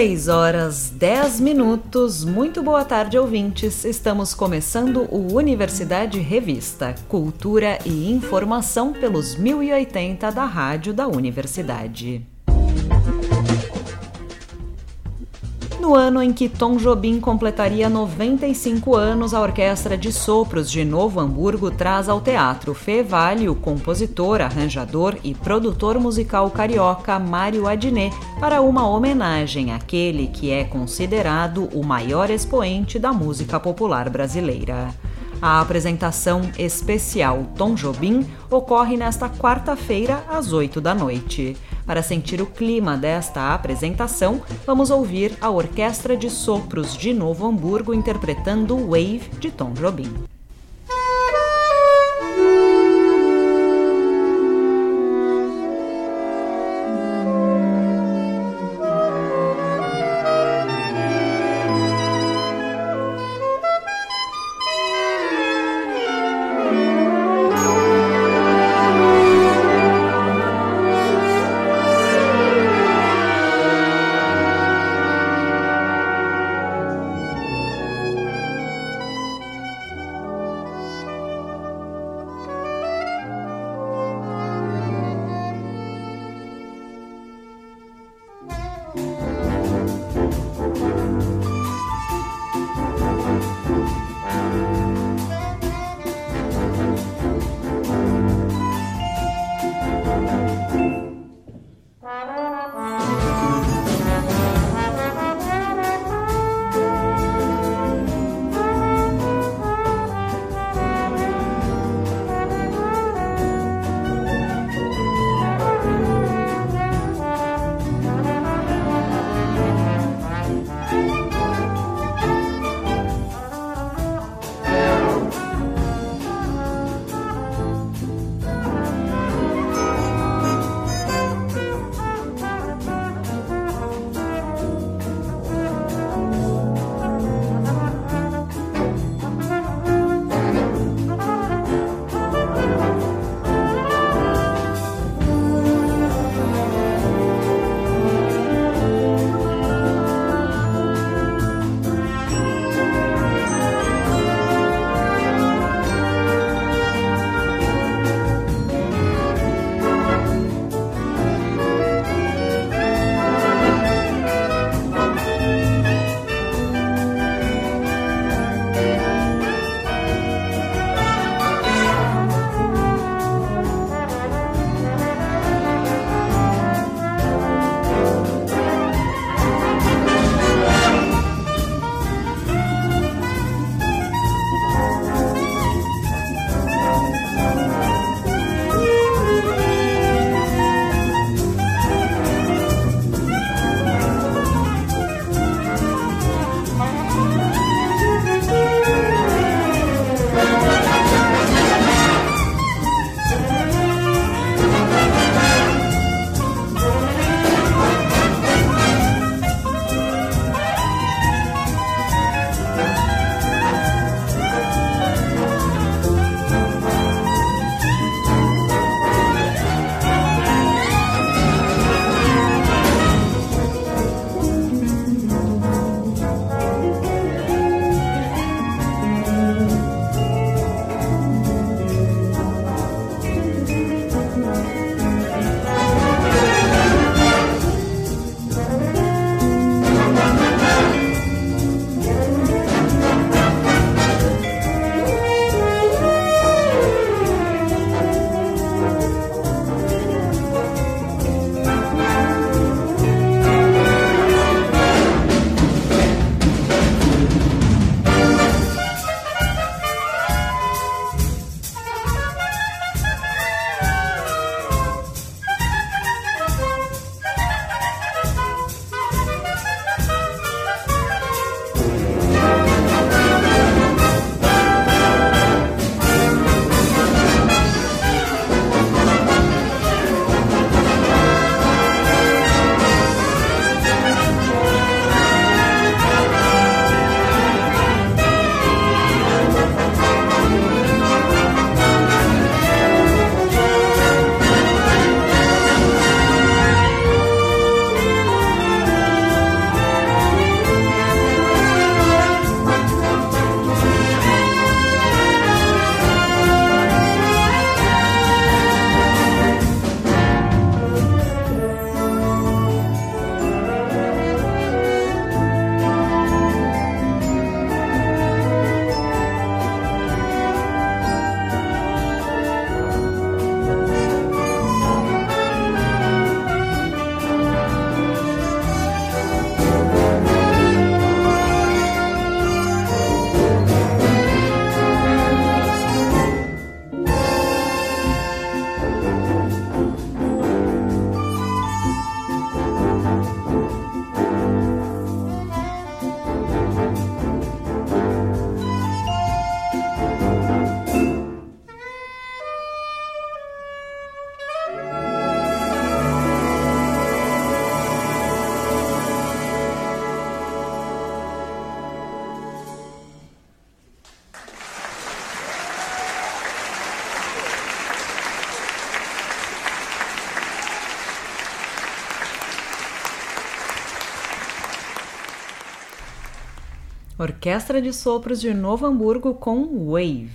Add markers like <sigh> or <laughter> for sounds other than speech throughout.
6 horas 10 minutos. Muito boa tarde, ouvintes. Estamos começando o Universidade Revista, Cultura e Informação pelos 1080 da Rádio da Universidade. No ano em que Tom Jobim completaria 95 anos, a Orquestra de Sopros de Novo Hamburgo traz ao teatro Fê Vale o compositor, arranjador e produtor musical carioca Mário Adnet para uma homenagem àquele que é considerado o maior expoente da música popular brasileira. A apresentação especial Tom Jobim ocorre nesta quarta-feira, às 8 da noite. Para sentir o clima desta apresentação, vamos ouvir a Orquestra de Sopros de Novo Hamburgo interpretando Wave de Tom Jobim. Orquestra de Sopros de Novo Hamburgo com Wave.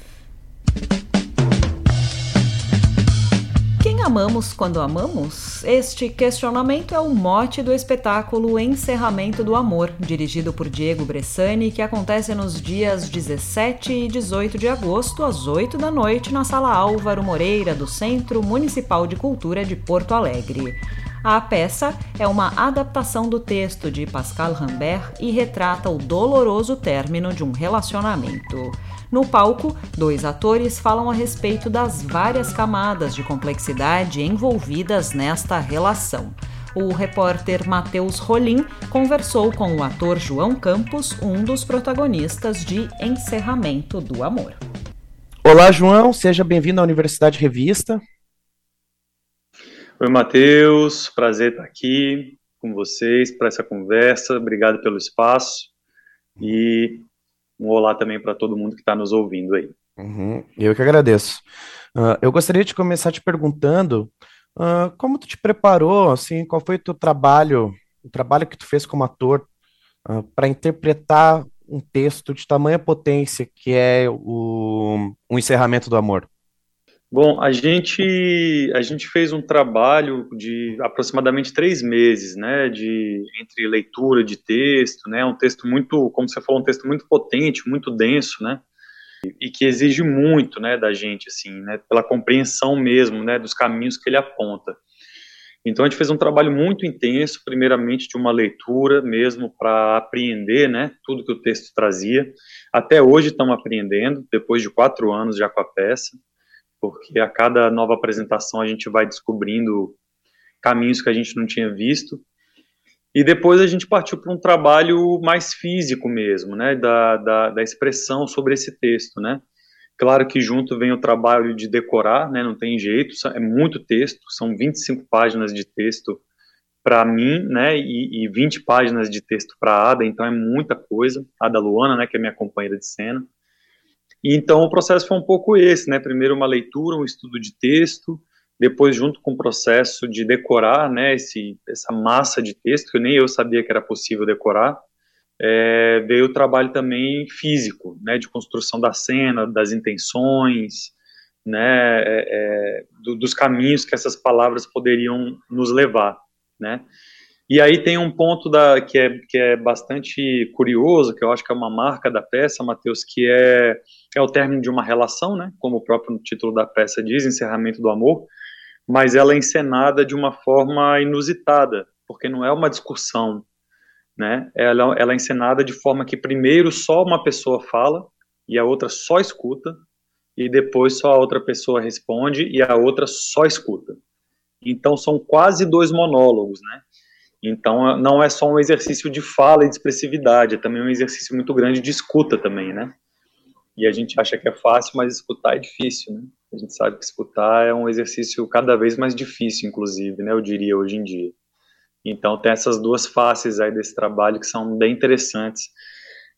Quem amamos quando amamos? Este questionamento é o mote do espetáculo Encerramento do Amor, dirigido por Diego Bressani, que acontece nos dias 17 e 18 de agosto, às 8 da noite, na Sala Álvaro Moreira, do Centro Municipal de Cultura de Porto Alegre. A peça é uma adaptação do texto de Pascal Rambert e retrata o doloroso término de um relacionamento. No palco, dois atores falam a respeito das várias camadas de complexidade envolvidas nesta relação. O repórter Matheus Rolim conversou com o ator João Campos, um dos protagonistas de Encerramento do Amor. Olá, João, seja bem-vindo à Universidade Revista. Oi, Matheus, prazer estar aqui com vocês para essa conversa. Obrigado pelo espaço e um olá também para todo mundo que está nos ouvindo aí. Uhum, eu que agradeço. Uh, eu gostaria de começar te perguntando uh, como tu te preparou, assim, qual foi o teu trabalho, o trabalho que tu fez como ator uh, para interpretar um texto de tamanha potência que é o, o encerramento do amor. Bom, a gente a gente fez um trabalho de aproximadamente três meses, né, de entre leitura de texto, né, um texto muito, como você falou, um texto muito potente, muito denso, né, e que exige muito, né, da gente, assim, né, pela compreensão mesmo, né, dos caminhos que ele aponta. Então a gente fez um trabalho muito intenso, primeiramente de uma leitura mesmo para apreender, né, tudo que o texto trazia. Até hoje estamos apreendendo, depois de quatro anos já com a peça porque a cada nova apresentação a gente vai descobrindo caminhos que a gente não tinha visto. E depois a gente partiu para um trabalho mais físico mesmo, né, da, da, da, expressão sobre esse texto, né. Claro que junto vem o trabalho de decorar, né, não tem jeito, é muito texto, são 25 páginas de texto para mim, né, e, e 20 páginas de texto para Ada, então é muita coisa. Ada Luana, né, que é minha companheira de cena. Então o processo foi um pouco esse, né? Primeiro uma leitura, um estudo de texto, depois junto com o processo de decorar, né? Esse, essa massa de texto que nem eu sabia que era possível decorar. É, veio o trabalho também físico, né? De construção da cena, das intenções, né? É, é, do, dos caminhos que essas palavras poderiam nos levar, né? E aí tem um ponto da, que, é, que é bastante curioso, que eu acho que é uma marca da peça, Matheus, que é, é o término de uma relação, né? Como o próprio título da peça diz, encerramento do amor, mas ela é encenada de uma forma inusitada, porque não é uma discussão, né? Ela, ela é encenada de forma que primeiro só uma pessoa fala e a outra só escuta, e depois só a outra pessoa responde e a outra só escuta. Então são quase dois monólogos, né? Então, não é só um exercício de fala e de expressividade, é também um exercício muito grande de escuta também, né? E a gente acha que é fácil, mas escutar é difícil, né? A gente sabe que escutar é um exercício cada vez mais difícil, inclusive, né? Eu diria hoje em dia. Então, tem essas duas faces aí desse trabalho que são bem interessantes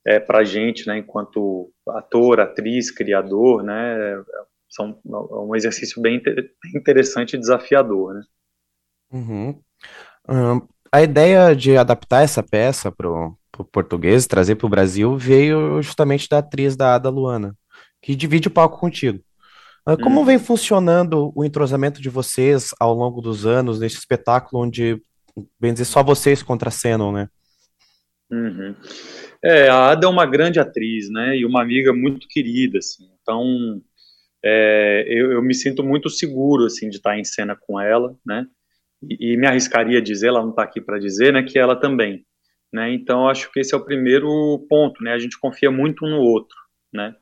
é, para a gente, né? Enquanto ator, atriz, criador, né? São é um exercício bem interessante e desafiador, né? Uhum. Um, a ideia de adaptar essa peça para o português, trazer para o Brasil, veio justamente da atriz da Ada Luana, que divide o palco contigo. Ah, como hum. vem funcionando o entrosamento de vocês ao longo dos anos nesse espetáculo onde, bem dizer, só vocês contracenam, né? Uhum. É, a Ada é uma grande atriz, né, e uma amiga muito querida, assim, então é, eu, eu, me sinto muito seguro, assim, de estar em cena com ela, né, e, me arriscaria a dizer, ela não está aqui para dizer, né, que ela também. Né? Então, acho que esse é o primeiro ponto, né? A gente confia muito um no outro, né?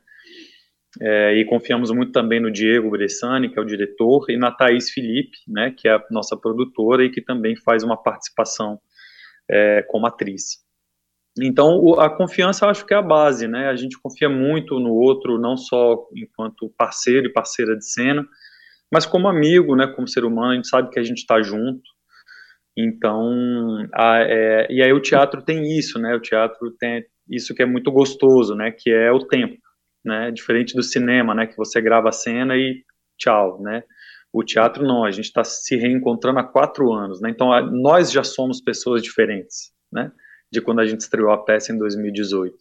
É, e confiamos muito também no Diego Bressani, que é o diretor, e na Thaís Felipe, né, que é a nossa produtora e que também faz uma participação é, como atriz. Então, o, a confiança eu acho que é a base, né? A gente confia muito no outro, não só enquanto parceiro e parceira de cena, mas como amigo, né, como ser humano, a gente sabe que a gente está junto. Então, a, é, e aí o teatro tem isso, né? O teatro tem isso que é muito gostoso, né? Que é o tempo, né? Diferente do cinema, né? Que você grava a cena e tchau, né? O teatro não, a gente está se reencontrando há quatro anos, né? Então, a, nós já somos pessoas diferentes, né? De quando a gente estreou a peça em 2018.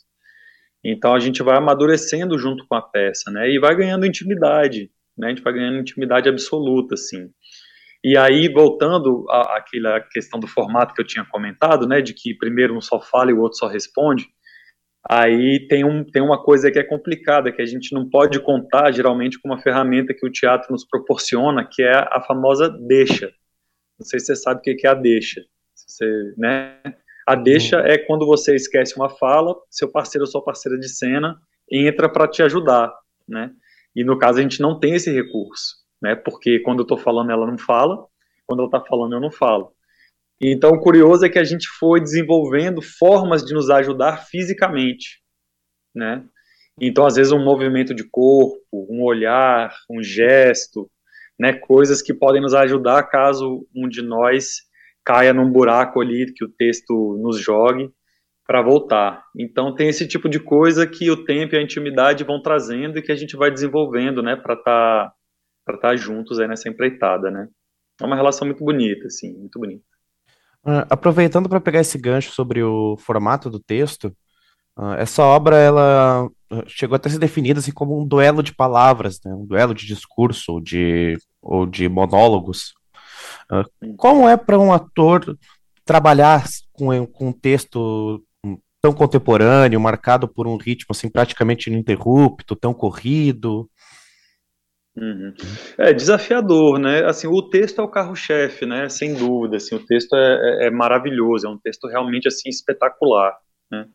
Então a gente vai amadurecendo junto com a peça, né? E vai ganhando intimidade, né? A gente vai ganhando intimidade absoluta, assim. E aí, voltando à, àquela questão do formato que eu tinha comentado, né? De que primeiro um só fala e o outro só responde. Aí tem, um, tem uma coisa que é complicada, que a gente não pode contar geralmente com uma ferramenta que o teatro nos proporciona, que é a famosa deixa. Não sei se você sabe o que é a deixa. Você, né? A deixa é quando você esquece uma fala, seu parceiro ou sua parceira de cena entra para te ajudar, né? E no caso a gente não tem esse recurso, né? Porque quando eu estou falando ela não fala, quando ela está falando eu não falo. Então o curioso é que a gente foi desenvolvendo formas de nos ajudar fisicamente, né? Então às vezes um movimento de corpo, um olhar, um gesto, né? Coisas que podem nos ajudar caso um de nós caia num buraco ali que o texto nos jogue para voltar. Então tem esse tipo de coisa que o tempo e a intimidade vão trazendo e que a gente vai desenvolvendo, né, para estar tá, para estar tá juntos aí nessa empreitada, né? É uma relação muito bonita, assim, muito bonita. Uh, aproveitando para pegar esse gancho sobre o formato do texto, uh, essa obra ela chegou a ser definida assim como um duelo de palavras, né? um duelo de discurso ou de, ou de monólogos. Uh, como é para um ator trabalhar com, com um texto tão contemporâneo, marcado por um ritmo assim praticamente ininterrupto, tão corrido? Uhum. É desafiador, né? Assim, o texto é o carro-chefe, né? Sem dúvida, assim, o texto é, é, é, maravilhoso, é um texto realmente assim espetacular, né?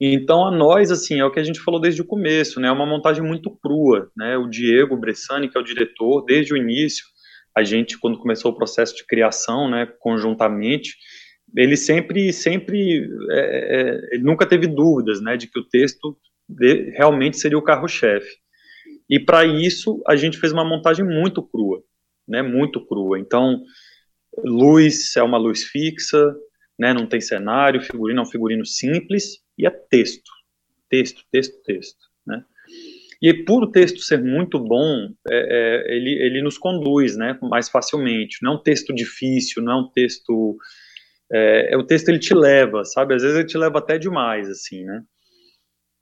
Então a nós, assim, é o que a gente falou desde o começo, né? É uma montagem muito crua, né? O Diego Bressani, que é o diretor, desde o início, a gente quando começou o processo de criação, né, conjuntamente, ele sempre, sempre, é, é, ele nunca teve dúvidas, né, de que o texto de, realmente seria o carro-chefe. E para isso a gente fez uma montagem muito crua, né, muito crua. Então, luz é uma luz fixa, né, não tem cenário, figurino é um figurino simples e é texto, texto, texto, texto, né. E por o texto ser muito bom, é, é, ele, ele nos conduz, né, mais facilmente. Não é um texto difícil, não é um texto é, é, o texto ele te leva, sabe? Às vezes ele te leva até demais, assim, né?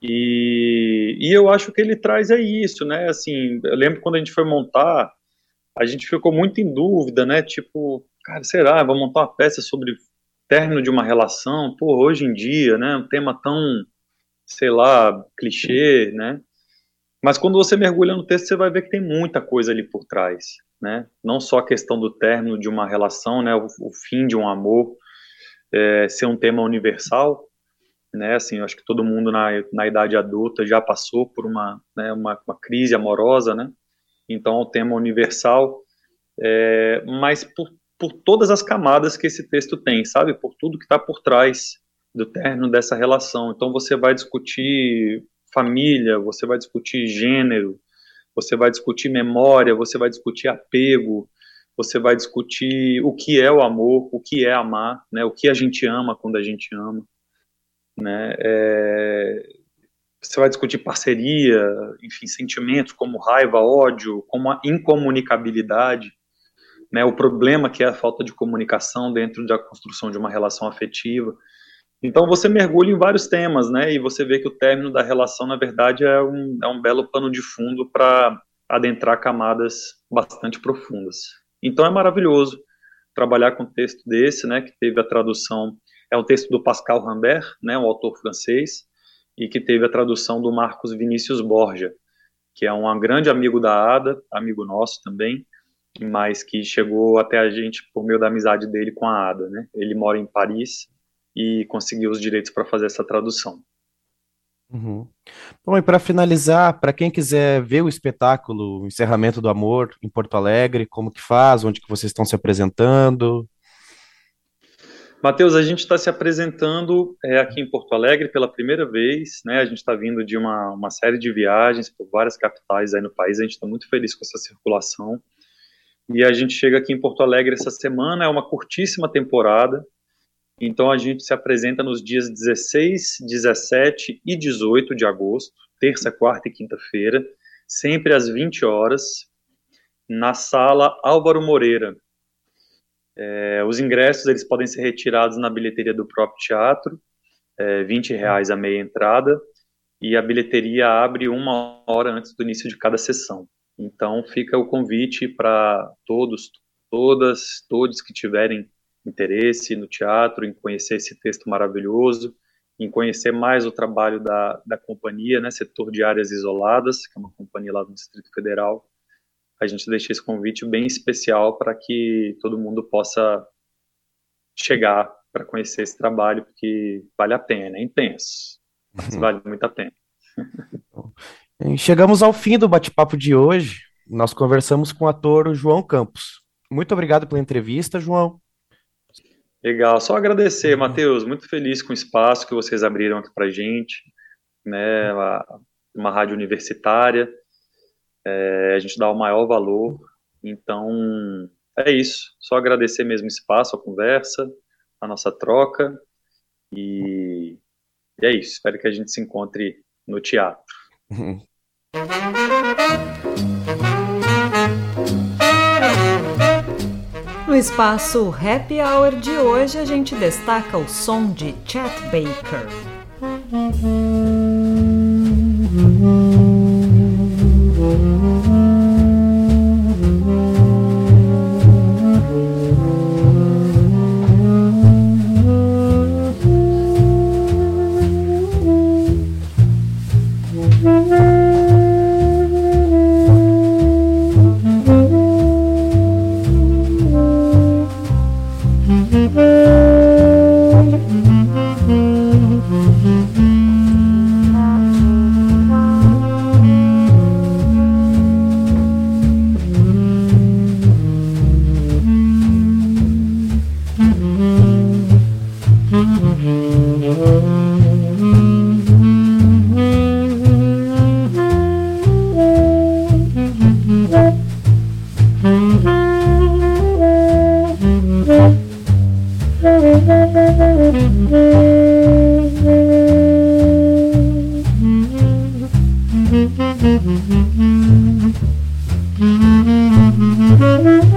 E, e eu acho que ele traz é isso, né? Assim, eu lembro quando a gente foi montar, a gente ficou muito em dúvida, né? Tipo, cara, será? Vou montar uma peça sobre término de uma relação? Pô, hoje em dia, né? Um tema tão, sei lá, clichê, né? Mas quando você mergulha no texto, você vai ver que tem muita coisa ali por trás, né? Não só a questão do término de uma relação, né? O, o fim de um amor, é, ser um tema universal, né? Assim, eu acho que todo mundo na, na idade adulta já passou por uma, né, uma, uma crise amorosa, né? Então, é um tema universal, é, mas por, por todas as camadas que esse texto tem, sabe? Por tudo que está por trás do término dessa relação. Então, você vai discutir família, você vai discutir gênero, você vai discutir memória, você vai discutir apego, você vai discutir o que é o amor, o que é amar, né, o que a gente ama quando a gente ama, né, é, você vai discutir parceria, enfim, sentimentos como raiva, ódio, como a incomunicabilidade, né, o problema que é a falta de comunicação dentro da construção de uma relação afetiva. Então você mergulha em vários temas, né, e você vê que o término da relação, na verdade, é um, é um belo pano de fundo para adentrar camadas bastante profundas. Então é maravilhoso trabalhar com um texto desse, né, que teve a tradução, é um texto do Pascal Rambert, né, um autor francês, e que teve a tradução do Marcos Vinícius Borja, que é um grande amigo da Ada, amigo nosso também, mas que chegou até a gente por meio da amizade dele com a Ada, né? Ele mora em Paris e conseguiu os direitos para fazer essa tradução. Uhum. Bom, e para finalizar, para quem quiser ver o espetáculo o Encerramento do Amor em Porto Alegre, como que faz, onde que vocês estão se apresentando? Matheus, a gente está se apresentando é, aqui em Porto Alegre pela primeira vez, né? A gente está vindo de uma, uma série de viagens por várias capitais aí no país, a gente está muito feliz com essa circulação. E a gente chega aqui em Porto Alegre essa semana, é uma curtíssima temporada, então a gente se apresenta nos dias 16, 17 e 18 de agosto, terça, quarta e quinta-feira, sempre às 20 horas, na sala Álvaro Moreira. É, os ingressos eles podem ser retirados na bilheteria do próprio teatro, é, 20 reais a meia entrada, e a bilheteria abre uma hora antes do início de cada sessão. Então fica o convite para todos, todas, todos que tiverem interesse no teatro, em conhecer esse texto maravilhoso, em conhecer mais o trabalho da, da companhia, né, Setor de Áreas Isoladas, que é uma companhia lá do Distrito Federal. A gente deixa esse convite bem especial para que todo mundo possa chegar para conhecer esse trabalho, porque vale a pena, é intenso, mas uhum. vale muito a pena. <laughs> Chegamos ao fim do bate-papo de hoje. Nós conversamos com o ator João Campos. Muito obrigado pela entrevista, João. Legal, só agradecer, uhum. Matheus. Muito feliz com o espaço que vocês abriram aqui para gente, né? Uma, uma rádio universitária. É, a gente dá o maior valor. Então, é isso. Só agradecer mesmo o espaço, a conversa, a nossa troca. E, e é isso. Espero que a gente se encontre no teatro. No espaço Happy Hour de hoje, a gente destaca o som de Chet Baker. Thank you.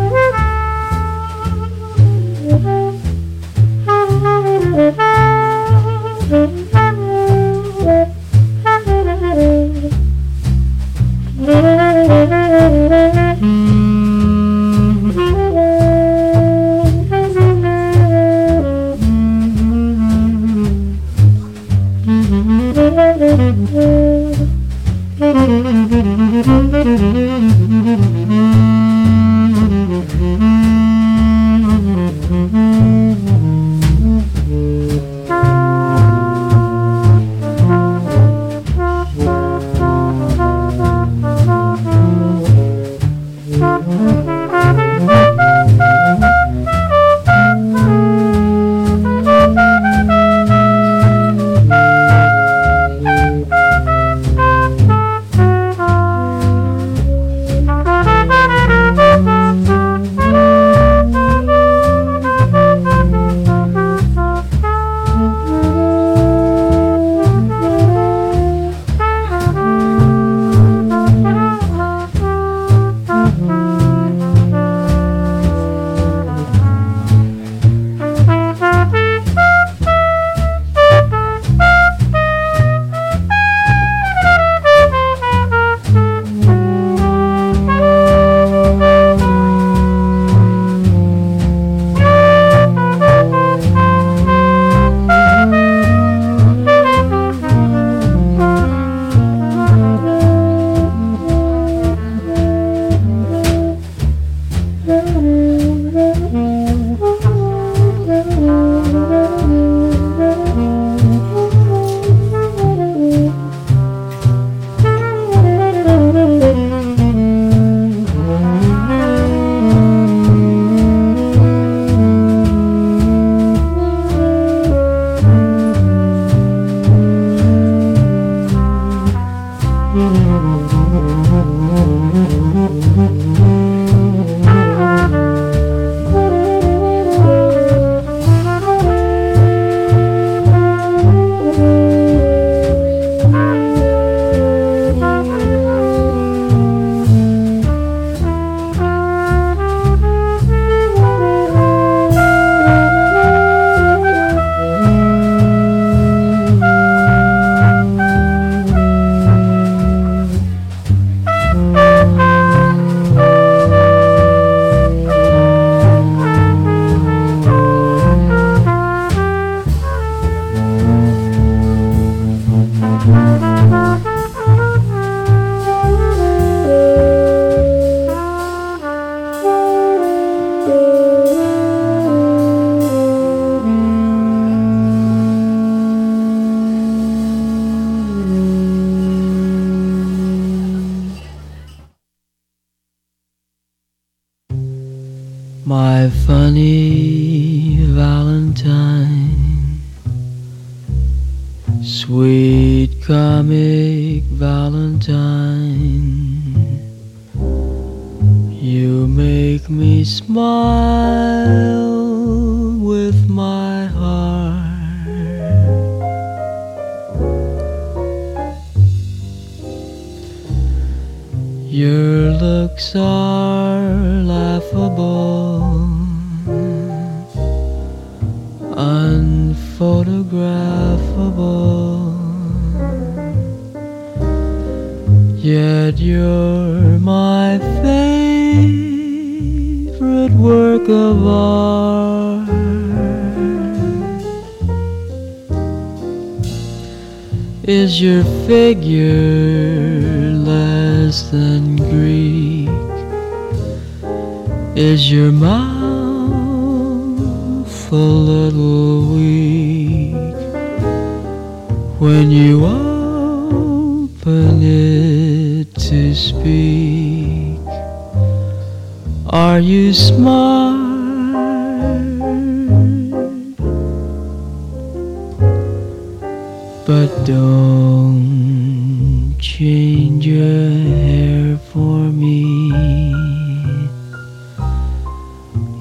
Change your hair for me.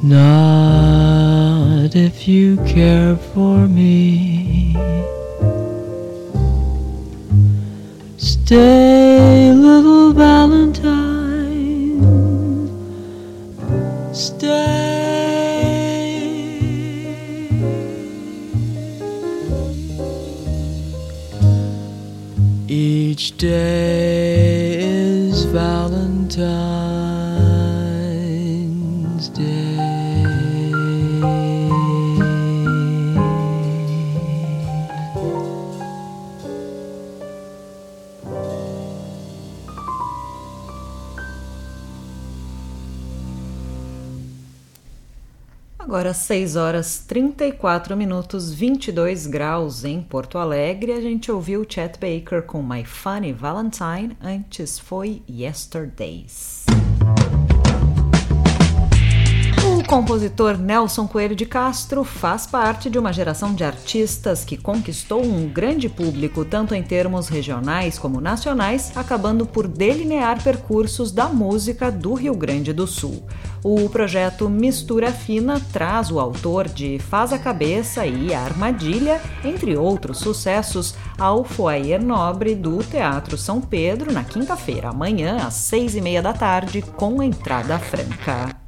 Not if you care for me. 6 horas 34 minutos 22 graus em Porto Alegre. A gente ouviu Chet Baker com My Funny Valentine, antes foi Yesterdays. Compositor Nelson Coelho de Castro faz parte de uma geração de artistas que conquistou um grande público, tanto em termos regionais como nacionais, acabando por delinear percursos da música do Rio Grande do Sul. O projeto Mistura Fina traz o autor de Faz a Cabeça e a Armadilha, entre outros sucessos, ao Foyer Nobre do Teatro São Pedro na quinta-feira, amanhã, às seis e meia da tarde, com entrada franca.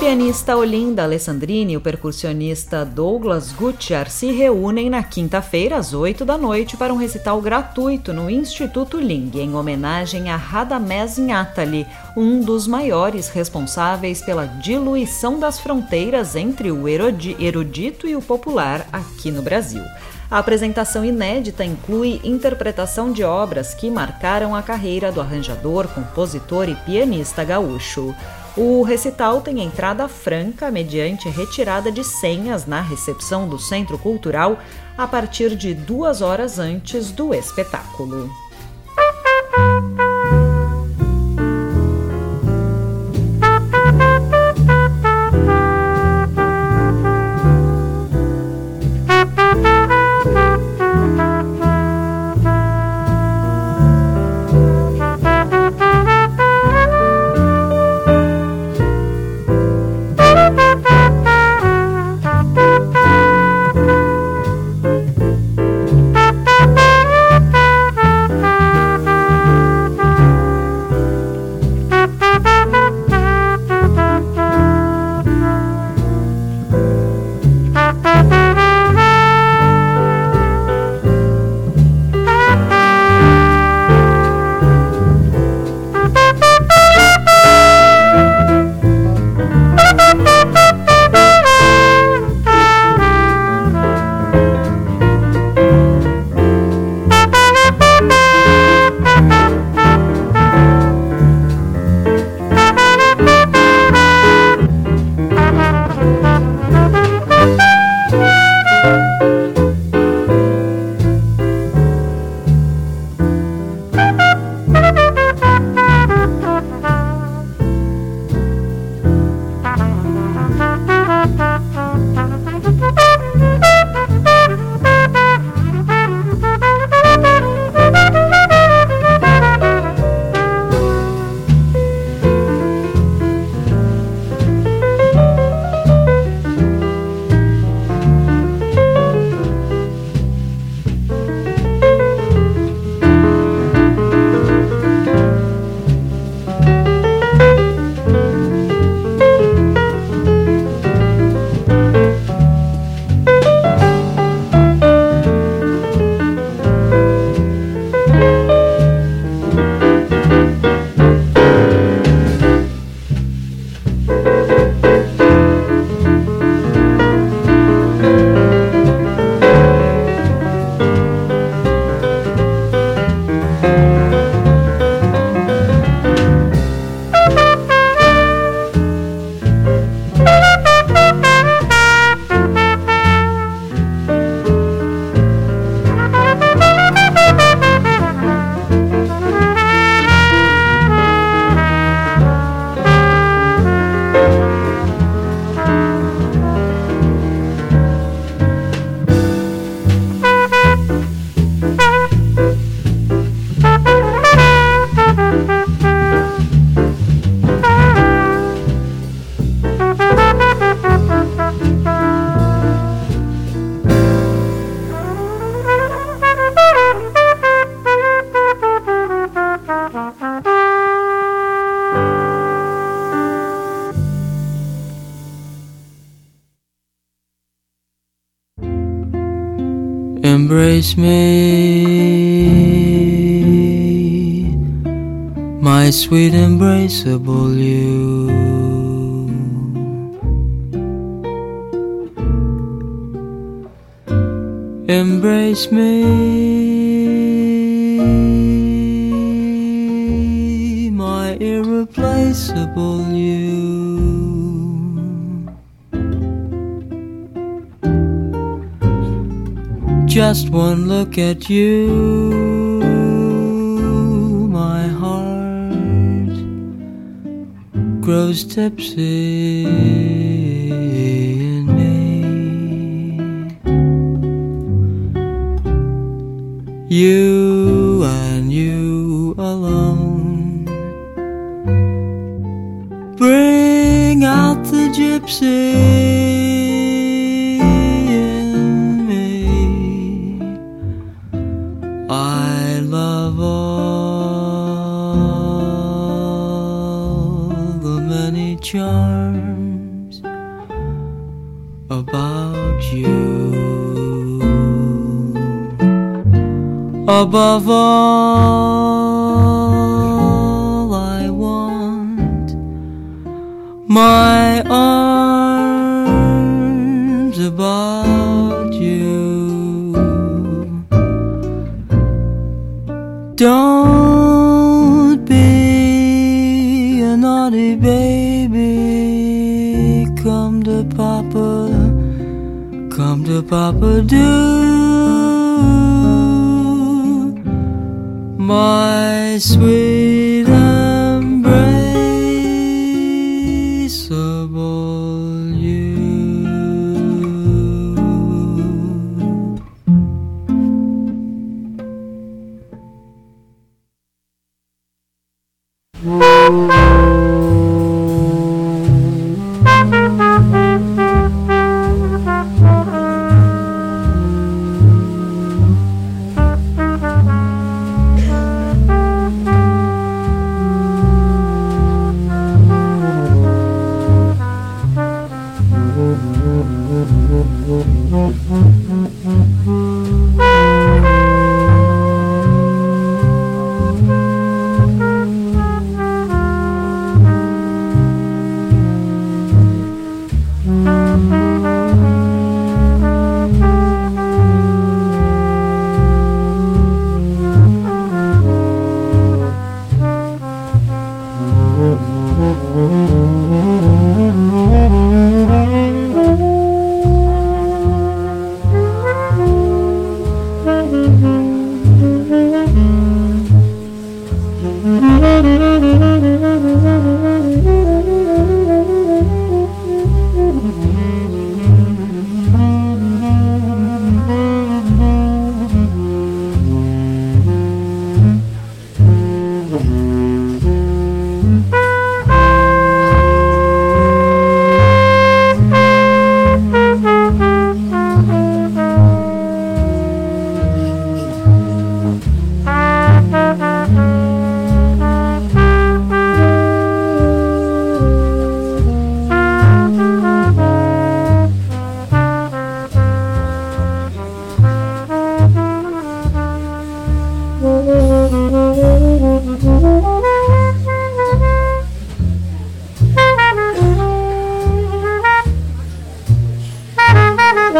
Pianista Olinda Alessandrini e o percussionista Douglas Guttier se reúnem na quinta-feira, às 8 da noite, para um recital gratuito no Instituto Ling, em homenagem a Radamés Inhatali, um dos maiores responsáveis pela diluição das fronteiras entre o erudito e o popular aqui no Brasil. A apresentação inédita inclui interpretação de obras que marcaram a carreira do arranjador, compositor e pianista gaúcho. O recital tem entrada franca mediante retirada de senhas na recepção do Centro Cultural a partir de duas horas antes do espetáculo. Embrace me, my sweet embraceable you. Embrace me, my irreplaceable look at you, my heart grows tipsy in me. You and you alone bring out the gypsy.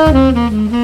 Thank you.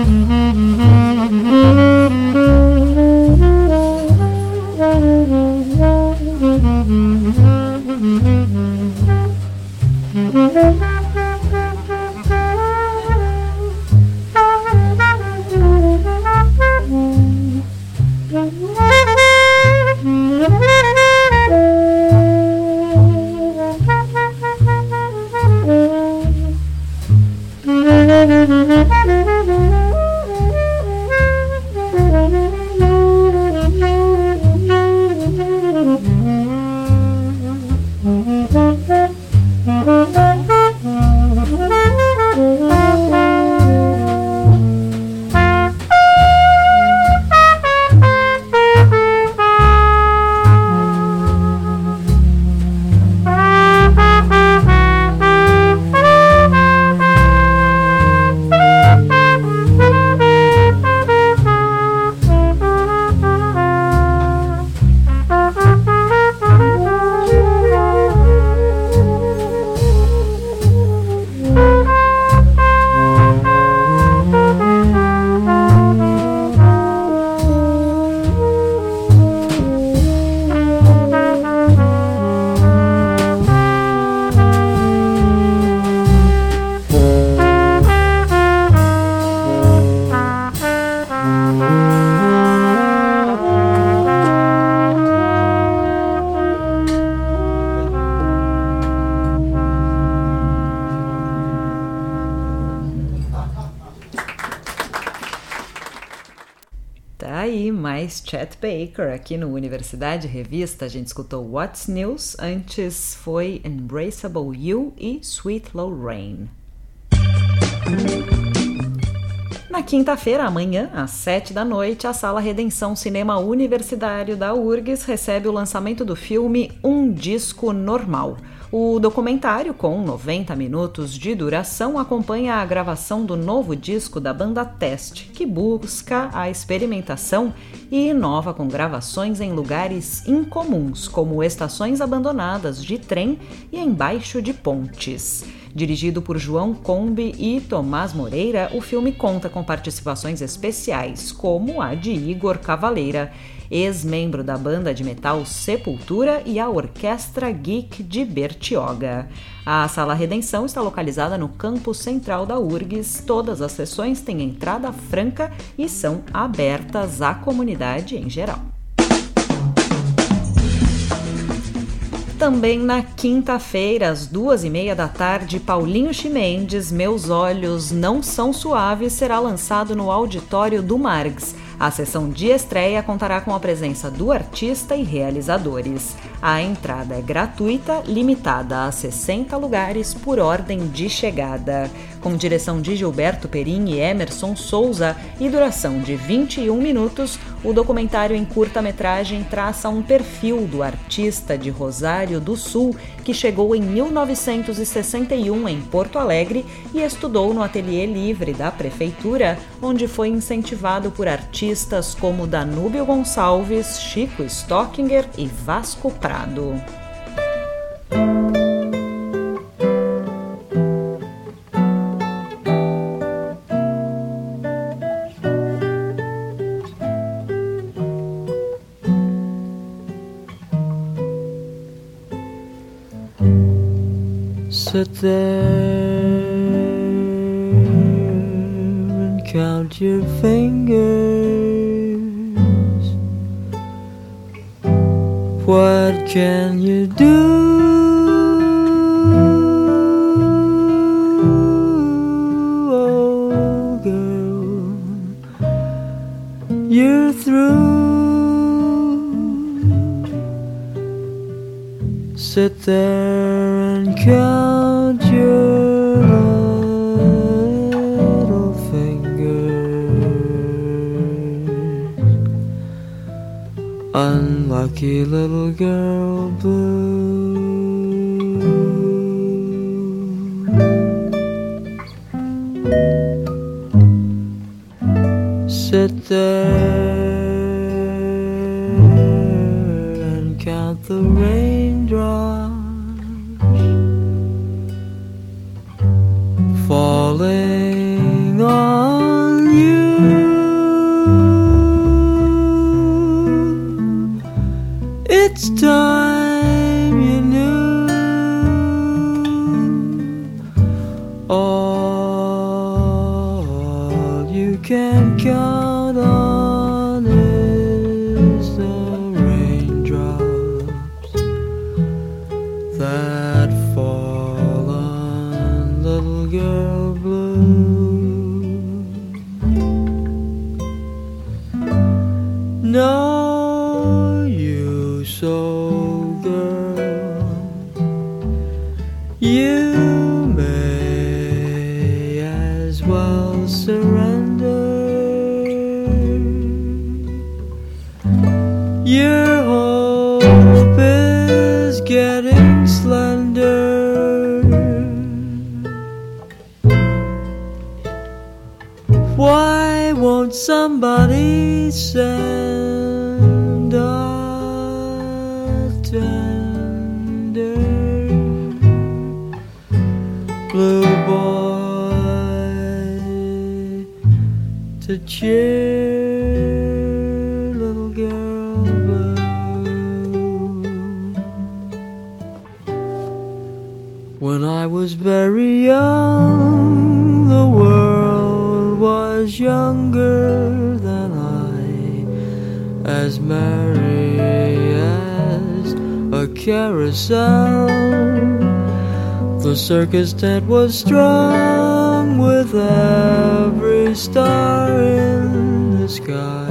Chet Baker aqui no Universidade Revista. A gente escutou What's News, antes foi Embraceable You e Sweet Low Rain. Na quinta-feira, amanhã, às sete da noite, a Sala Redenção Cinema Universitário da URGS recebe o lançamento do filme Um Disco Normal. O documentário, com 90 minutos de duração, acompanha a gravação do novo disco da banda Test, que busca a experimentação e inova com gravações em lugares incomuns, como estações abandonadas de trem e embaixo de pontes. Dirigido por João Combe e Tomás Moreira, o filme conta com participações especiais, como a de Igor Cavaleira, ex-membro da banda de metal Sepultura e a Orquestra Geek de Bertioga. A Sala Redenção está localizada no campus central da URGS. Todas as sessões têm entrada franca e são abertas à comunidade em geral. Também na quinta-feira, às duas e meia da tarde, Paulinho Chimendes, Meus Olhos Não São Suaves, será lançado no auditório do Margs. A sessão de estreia contará com a presença do artista e realizadores. A entrada é gratuita, limitada a 60 lugares por ordem de chegada com direção de Gilberto Perim e Emerson Souza e duração de 21 minutos, o documentário em curta-metragem traça um perfil do artista de Rosário do Sul que chegou em 1961 em Porto Alegre e estudou no Ateliê Livre da Prefeitura, onde foi incentivado por artistas como Danúbio Gonçalves, Chico Stockinger e Vasco Prado. There and count your fingers. What can to cheer little girl blue? When I was very young, the world was younger than I, as merry as a carousel. The circus tent was with every star in the sky.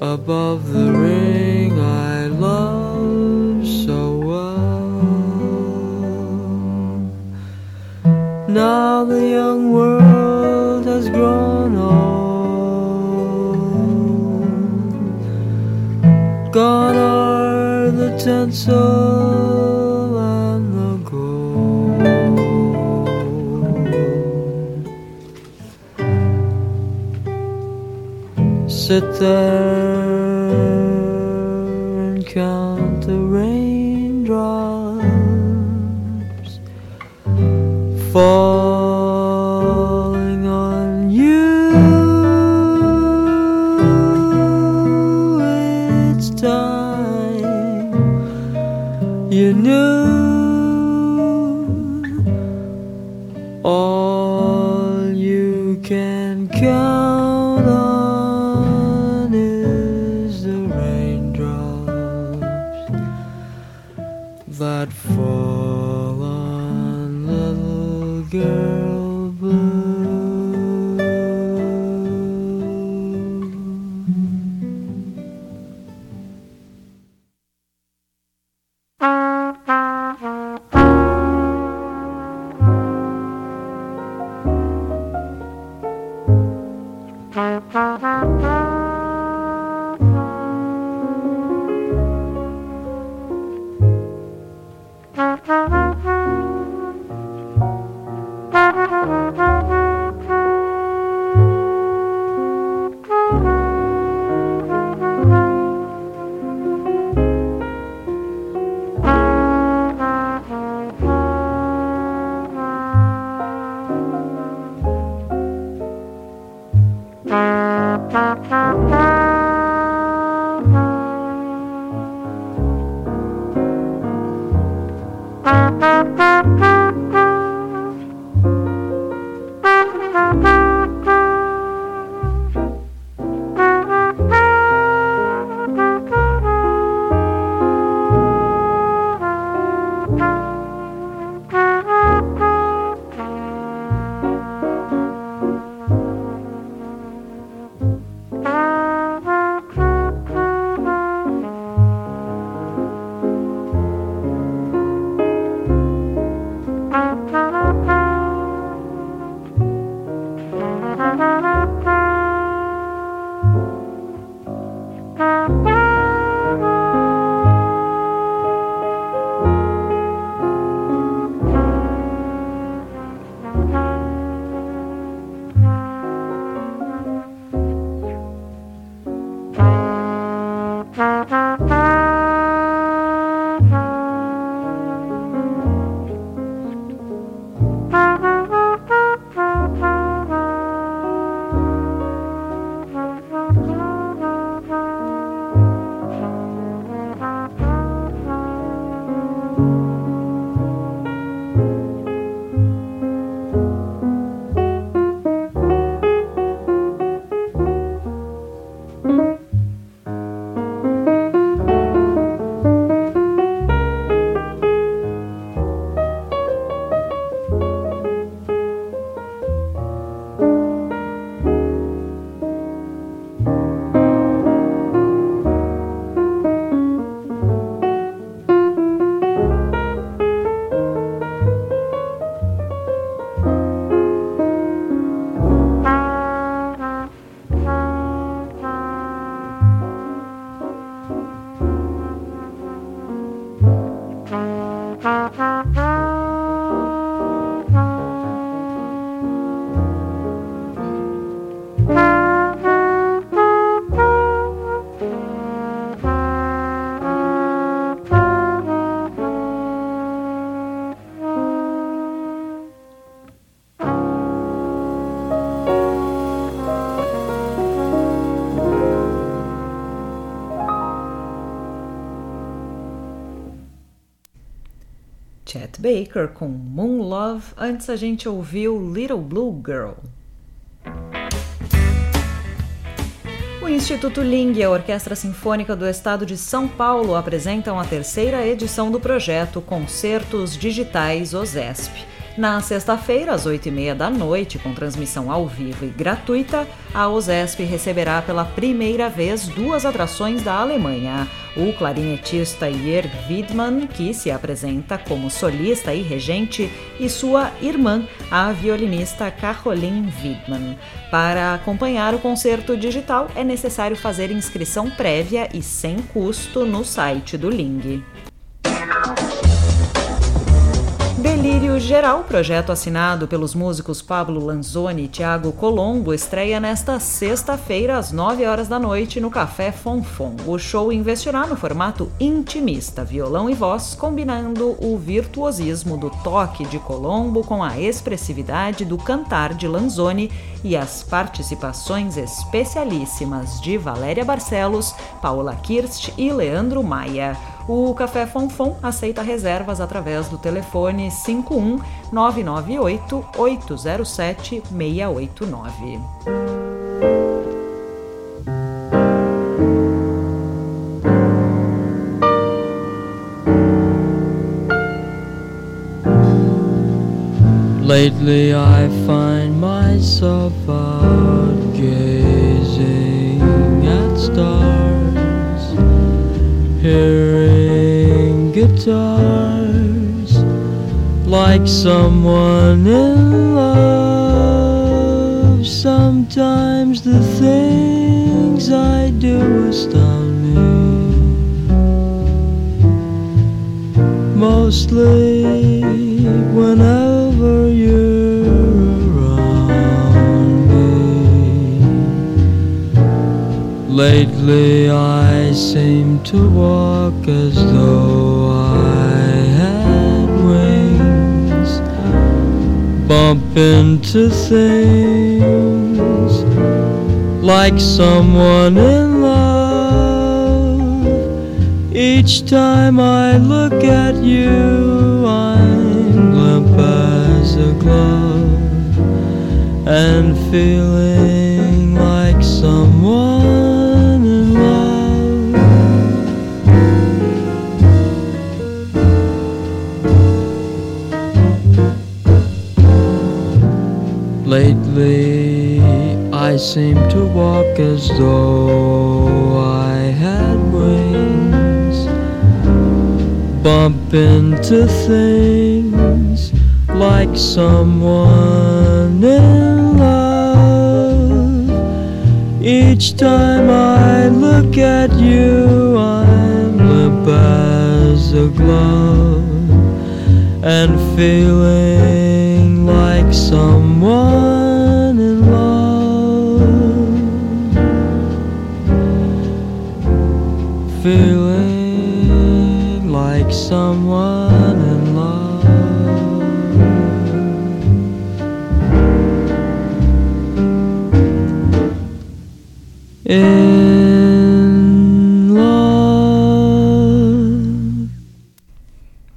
above the ring I love so well. Now the young world has grown old. Gone are the tinsel Sit there and count the raindrops. Falling that fall on little girl Baker com Moon Love. Antes a gente ouviu Little Blue Girl. O Instituto Ling e a Orquestra Sinfônica do Estado de São Paulo apresentam a terceira edição do projeto Concertos Digitais OSESP. Na sexta-feira, às 8h30 da noite, com transmissão ao vivo e gratuita, a OSESP receberá pela primeira vez duas atrações da Alemanha. O clarinetista Jörg Widmann, que se apresenta como solista e regente, e sua irmã, a violinista Caroline Widmann. Para acompanhar o concerto digital, é necessário fazer inscrição prévia e sem custo no site do Ling. Delírio Geral, projeto assinado pelos músicos Pablo Lanzoni e Thiago Colombo, estreia nesta sexta-feira às 9 horas da noite no Café Fonfon. O show investirá no formato intimista, violão e voz, combinando o virtuosismo do toque de Colombo com a expressividade do cantar de Lanzoni e as participações especialíssimas de Valéria Barcelos, Paula Kirst e Leandro Maia. O Café Fonfon aceita reservas através do telefone 51 998 807 689. Lately I find myself guitars, like someone in love. Sometimes the things I do astound me. Mostly whenever you're around me. Lately I seem to walk as though bump into things like someone in love. Each time I look at you, I'm limp as a glove and feeling like someone seem to walk as though I had wings, bump into things like someone in love. Each time I look at you, I'm limp as a glove and feeling like someone someone in love. In love.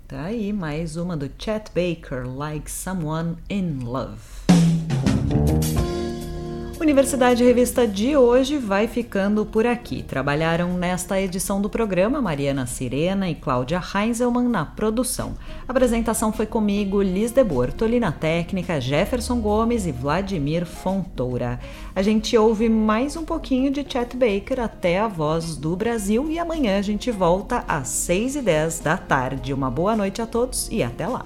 Tá aí mais uma do Chet Baker, Like Someone in Love. Universidade Revista de hoje vai ficando por aqui. Trabalharam nesta edição do programa Mariana Sirena e Cláudia Heinzelmann na produção. A apresentação foi comigo, Liz de Bortoli, na técnica, Jefferson Gomes e Vladimir Fontoura. A gente ouve mais um pouquinho de Chet Baker até a voz do Brasil e amanhã a gente volta às 6 e 10 da tarde. Uma boa noite a todos e até lá!